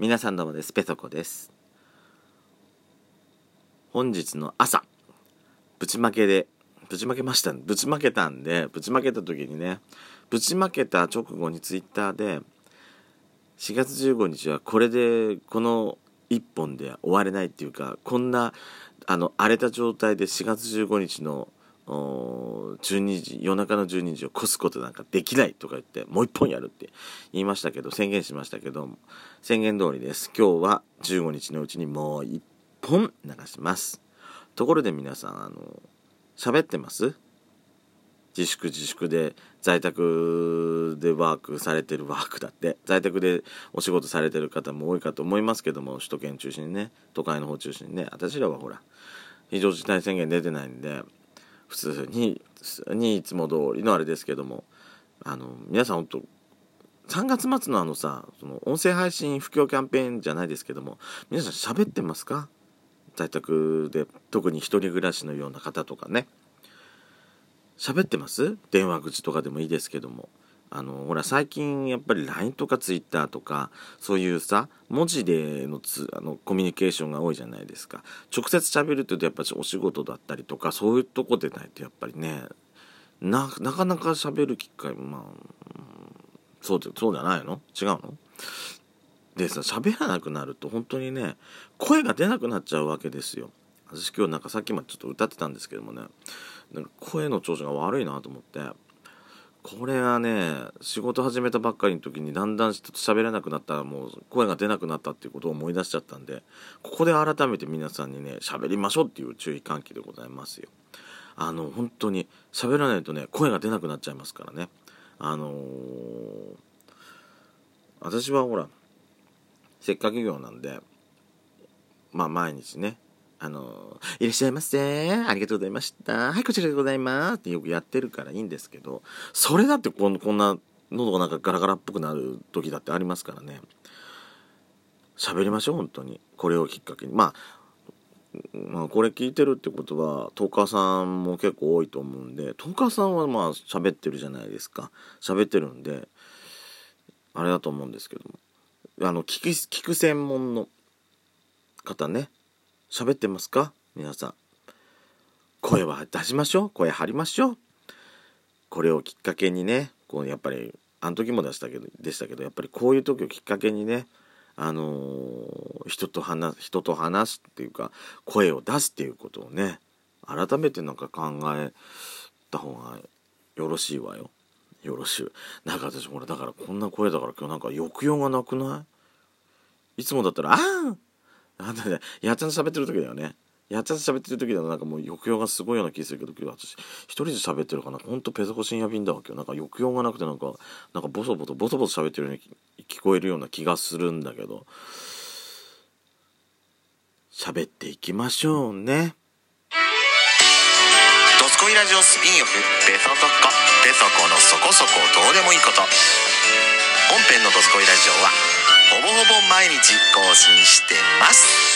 皆さんどうもです。ペソコです。本日の朝ぶちまけでぶちまけましたぶちまけたんでぶちまけた時にねぶちまけた直後にツイッターで4月15日はこれでこの1本で終われないっていうかこんなあの荒れた状態で4月15日の12時夜中の12時を越すことなんかできないとか言ってもう一本やるって言いましたけど宣言しましたけど宣言通りです。今日は15日のうちにもう一本流します。ところで皆さんあの喋ってます？自粛自粛で在宅でワークされてるワークだって。在宅でお仕事されてる方も多いかと思いますけども首都圏中心にね都会の方中心にね私らはほら非常事態宣言出てないんで普通ににいつも通りのあれですけどもあの皆さん本当3月末のあのさその音声配信布教キャンペーンじゃないですけども皆さん喋ってますか？在宅で特に1人暮らしのような方とかね。喋ってます？電話口とかでもいいですけども。あのほら最近やっぱり LINE とか Twitter とかそういうさ文字でのつあのコミュニケーションが多いじゃないですか。直接喋るって言うとやっぱりお仕事だったりとかそういうとこでないとやっぱりねななかなか喋る機会まあ、そうそうじゃないの？違うの？でさ喋らなくなると本当にね声が出なくなっちゃうわけですよ。私今日なんかさっきまでちょっと歌ってたんですけどもねなんか声の調子が悪いなと思って。これはね仕事始めたばっかりの時にだんだん人と喋れなくなったらもう声が出なくなったっていうことを思い出しちゃったんでここで改めて皆さんにね喋りましょうっていう注意喚起でございますよ。あの本当に喋らないとね声が出なくなっちゃいますからね。あのー、私はほらせっかく業なんでまあ毎日ねあの「いらっしゃいませ。ありがとうございました。はいこちらでございます」ってよくやってるからいいんですけどそれだってこんこんな喉がなんかガラガラっぽくなる時だってありますからね。喋りましょう本当に。これをきっかけに。まあまあこれ聞いてるってことはトーカーさんも結構多いと思うんでトーカーさんはまあ喋ってるじゃないですか。喋ってるんであれだと思うんですけども。あの聞く聞く専門の方ね。喋ってますか？皆さん。声は出しましょう。声張りましょう。これをきっかけにねこうやっぱりあの時も出したけどでしたけどやっぱりこういう時をきっかけにねあのー、人と話人と話すっていうか声を出すっていうことをね改めてなんか考えた方がよろしいわよ。よろしい。なんか私ほらだからこんな声だから今日なんか抑揚がなくない？いつもだったら「ああなんだね、やっちゃんと喋ってる時だよね。やっちゃんと喋ってる時だとなんかもう抑揚がすごいような気するけど、今日私一人で喋ってるかな。ほんとペソコ深夜便だわけよ。なんか抑揚がなくてなんか、なんかボソボソ、ボソボソ喋ってるように聞こえるような気がするんだけど、喋っていきましょうね。ドスコイラジオスピンオフ、ベソトコ、ペソコのそこそこどうでもいいこと。本編のドスコイラジオは、ほぼほぼ毎日更新してます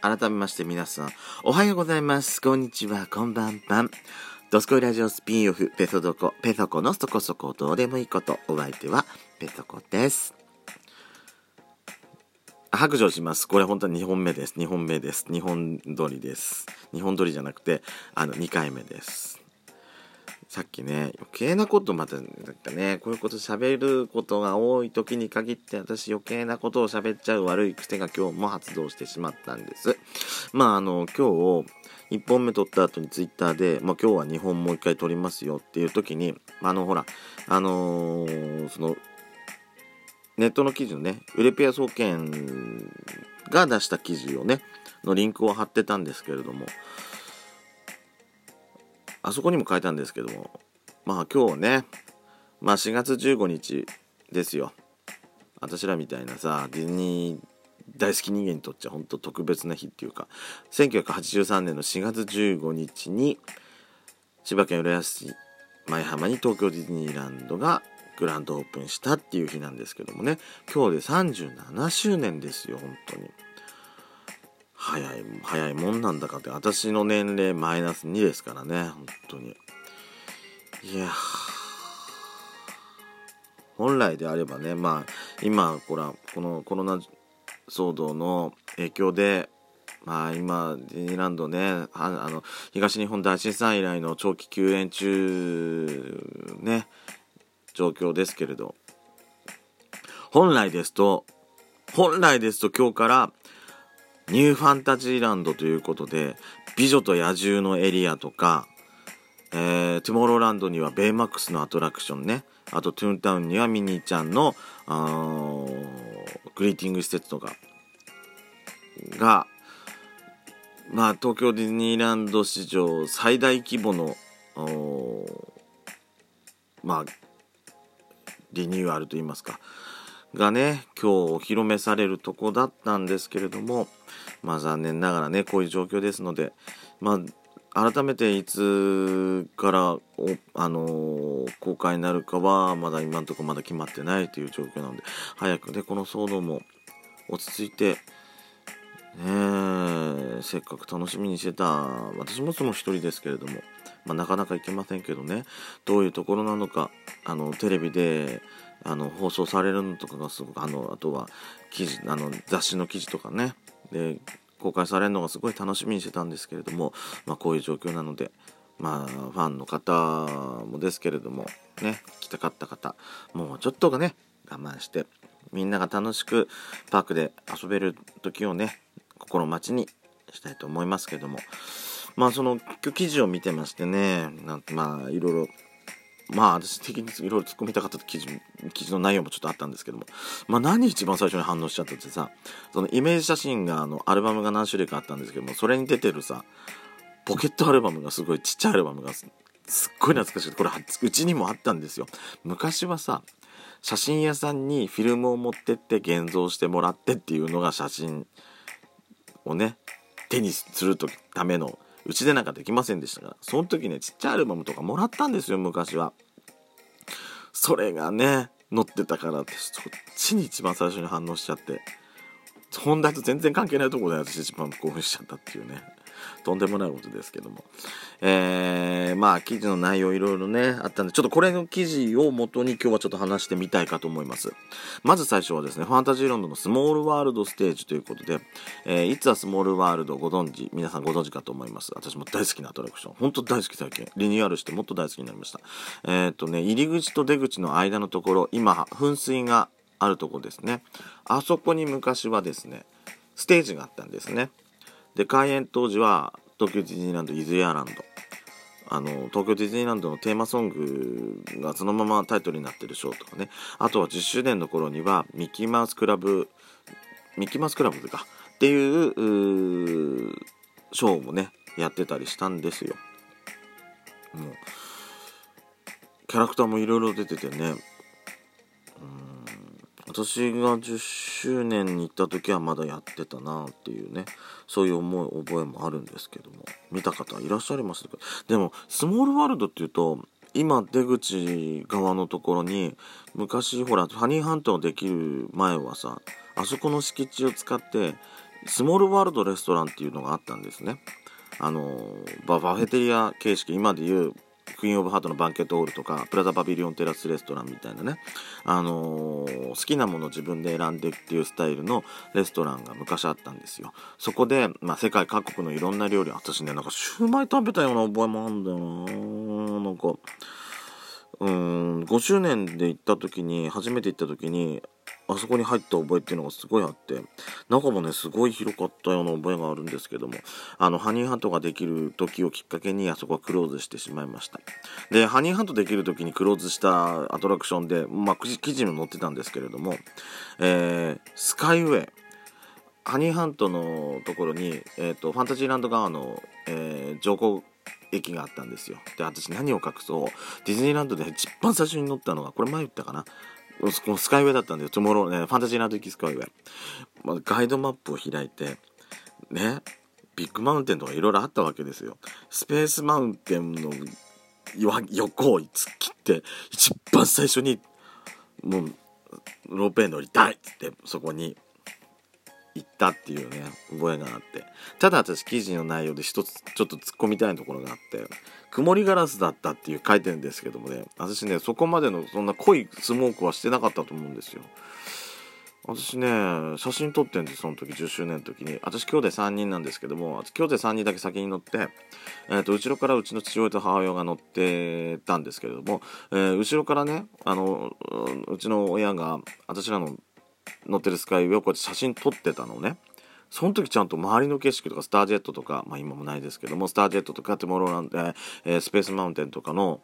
改めまして皆さん、おはようございます。こんにちは、こんばんぱん。ドスコイラジオスピンオフ、ペソドコ、ペソコのそこそこどうでもいいこと。お相手は、ペソコです。白状します。これ本当に2本目です。2本目です。2本撮りです。2本撮りじゃなくて、あの、2回目です。さっきね、余計なことまた、なんかね、こういうこと喋ることが多い時に限って私余計なことを喋っちゃう悪い癖が今日も発動してしまったんです。まああの、今日、1本目撮った後にツイッターで、まあ今日は2本もう1回撮りますよっていう時に、あのほら、あのー、その、ネットの記事のね、ウレピア総研が出した記事をね、のリンクを貼ってたんですけれども、あそこにも書いたんですけども、まあ今日ね、まあ4月15日ですよ。私らみたいなさ、ディズニー大好き人間にとっちゃ本当特別な日っていうか、1983年の4月15日に、千葉県浦安市前浜に東京ディズニーランドがグランドオープンしたっていう日なんですけどもね。今日で37周年ですよ本当に。早い早いもんなんだかって。私の年齢マイナス2ですからね本当に。いや本来であればねまあ今こらこのコロナ騒動の影響でまあ今ディズニーランドねあの東日本大震災以来の長期休園中ね状況ですけれど。本来ですと本来ですと今日からニューファンタジーランドということで美女と野獣のエリアとか、えー、トゥモローランドにはベイマックスのアトラクションね。あとトゥーンタウンにはミニーちゃんのグリーティング施設とかがまあ東京ディズニーランド史上最大規模のまあリニューアルといいますか。がね今日お披露目されるとこだったんですけれどもまあ残念ながらねこういう状況ですのでまあ改めていつからあのー、公開になるかはまだ今んとこまだ決まってないという状況なので早くねこの騒動も落ち着いてねせっかく楽しみにしてた私もその一人ですけれども、まあ、なかなか行けませんけどね。どういうところなのかあのテレビであの放送されるのとかがすごくあのあとは記事あの雑誌の記事とかね。で公開されるのがすごい楽しみにしてたんですけれども、まあ、こういう状況なので、まあ、ファンの方もですけれどもね来たかった方もうちょっとがね我慢してみんなが楽しくパークで遊べる時をね心待ちにしたいと思いますけども。まあその記事を見てましてねなんまあいろいろまあ私的にいろいろ突っ込みたかった記事記事の内容もちょっとあったんですけどもまあ何一番最初に反応しちゃったってさそのイメージ写真があのアルバムが何種類かあったんですけどもそれに出てるさポケットアルバムがすごいちっちゃいアルバムがすっごい懐かしくてこれうちにもあったんですよ。昔はさ写真屋さんにフィルムを持ってって現像してもらってっていうのが写真をね手にするためのうちでなんかできませんでしたからその時ねちっちゃいアルバムとかもらったんですよ昔は。それがね載ってたからってそっちに一番最初に反応しちゃって。本題と全然関係ないところで私一番興奮しちゃったっていうね。とんでもないことですけども。えー、まあ、記事の内容いろいろね、あったんで、ちょっとこれの記事を元に今日はちょっと話してみたいかと思います。まず最初はですね、ファンタジーロンドのスモールワールドステージということで、えー、いつはスモールワールドご存知、皆さんご存知かと思います。私も大好きなアトラクション。本当大好き最近。リニューアルしてもっと大好きになりました。えっ、ー、とね、入り口と出口の間のところ、今、噴水があるとこですね。あそこに昔はですね、ステージがあったんですね。で、開園当時は、東京ディズニーランドイズエアランド。あの、東京ディズニーランドのテーマソングがそのままタイトルになってるショーとかね。あとは10周年の頃には、ミッキーマウスクラブ、ミッキーマウスクラブか、っていう、うショーもね、やってたりしたんですよ。もう、キャラクターもいろいろ出ててね、私が10周年に行った時はまだやってたなっていうねそういう思い覚えもあるんですけども。見た方いらっしゃいますか？でもスモールワールドっていうと今出口側のところに昔ほらハニーハントができる前はさあそこの敷地を使ってスモールワールドレストランっていうのがあったんですね。あのバフェテリア形式今でいうクイーン・オブ・ハートのバンケットホールとかプラザパビリオンテラスレストランみたいなね、あのー、好きなもの自分で選んでっていうスタイルのレストランが昔あったんですよ。そこで、まあ、世界各国のいろんな料理私ねなんかシューマイ食べたような覚えもあるんだよななんかうん5周年で行った時に初めて行った時にあそこに入った覚えっていうのがすごいあって中もねすごい広かったような覚えがあるんですけどもあのハニーハントができる時をきっかけにあそこはクローズしてしまいました。でハニーハントできる時にクローズしたアトラクションでまあ記事にも載ってたんですけれども、えー、スカイウェイハニーハントのところに、えーと、ファンタジーランド側の、えー、乗降駅があったんですよ。で私何を隠そう。ディズニーランドで一番最初に乗ったのがこれ前言ったかな？スカイウェイだったんで、トゥモロー、ね、ファンタジーランド行きスカイウェイ。まあ、ガイドマップを開いて、ね、ビッグマウンテンとかいろいろあったわけですよ。スペースマウンテンの横を突っ切って、一番最初にもうロープウェイ乗りたいっつってそこに行ったっていうね覚えがあって。ただ私記事の内容で一つちょっと突っ込みたいところがあって曇りガラスだったっていう書いてるんですけどもね私ねそこまでのそんな濃いスモークはしてなかったと思うんですよ。私ね写真撮ってんですその時10周年の時に。私兄弟3人なんですけども兄弟3人だけ先に乗って、えーと、後ろからうちの父親と母親が乗ってたんですけれども、えー、後ろからねあのうちの親が私らの乗ってるスカイウェイをこうやって写真撮ってたのねその時ちゃんと周りの景色とかスタージェットとか、まあ今もないですけども、スタージェットとかテモローランド、えー、スペースマウンテンとかの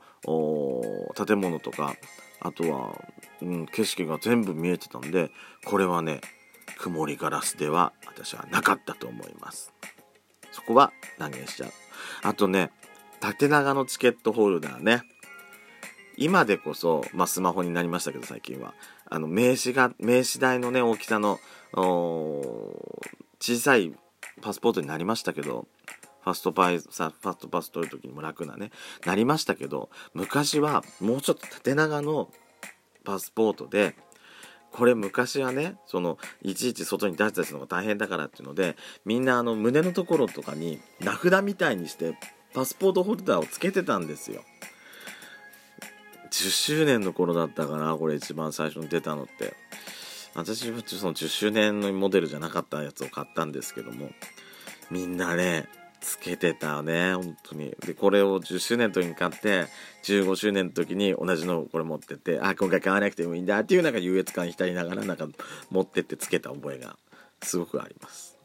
建物とか、あとは、うん、景色が全部見えてたんで、これはね、曇りガラスでは私はなかったと思います。そこは断言しちゃう？あとね、縦長のチケットホルダーね。今でこそ、まあ、スマホになりましたけど最近は。あの名刺が名刺代のね大きさの小さいパスポートになりましたけどファストパイさファストパス取る時にも楽なねなりましたけど昔はもうちょっと縦長のパスポートでこれ昔はねそのいちいち外に出したりするのが大変だからっていうのでみんなあの胸のところとかに名札みたいにしてパスポートホルダーをつけてたんですよ。10周年の頃だったかなこれ一番最初に出たのって。私はその10周年のモデルじゃなかったやつを買ったんですけども。みんなねつけてたね本当に。でこれを10周年の時に買って15周年の時に同じのをこれ持ってってあ今回買わなくてもいいんだっていうなんか優越感浸りながらなんか持ってってつけた覚えがすごくあります。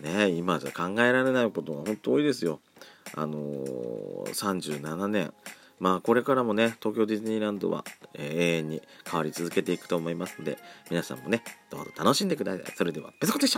ね今じゃ考えられないことが本当多いですよ。あのー、37年。まあこれからもね東京ディズニーランドは、えー、永遠に変わり続けていくと思いますので皆さんもねどうぞ楽しんでください。それではペソコでした。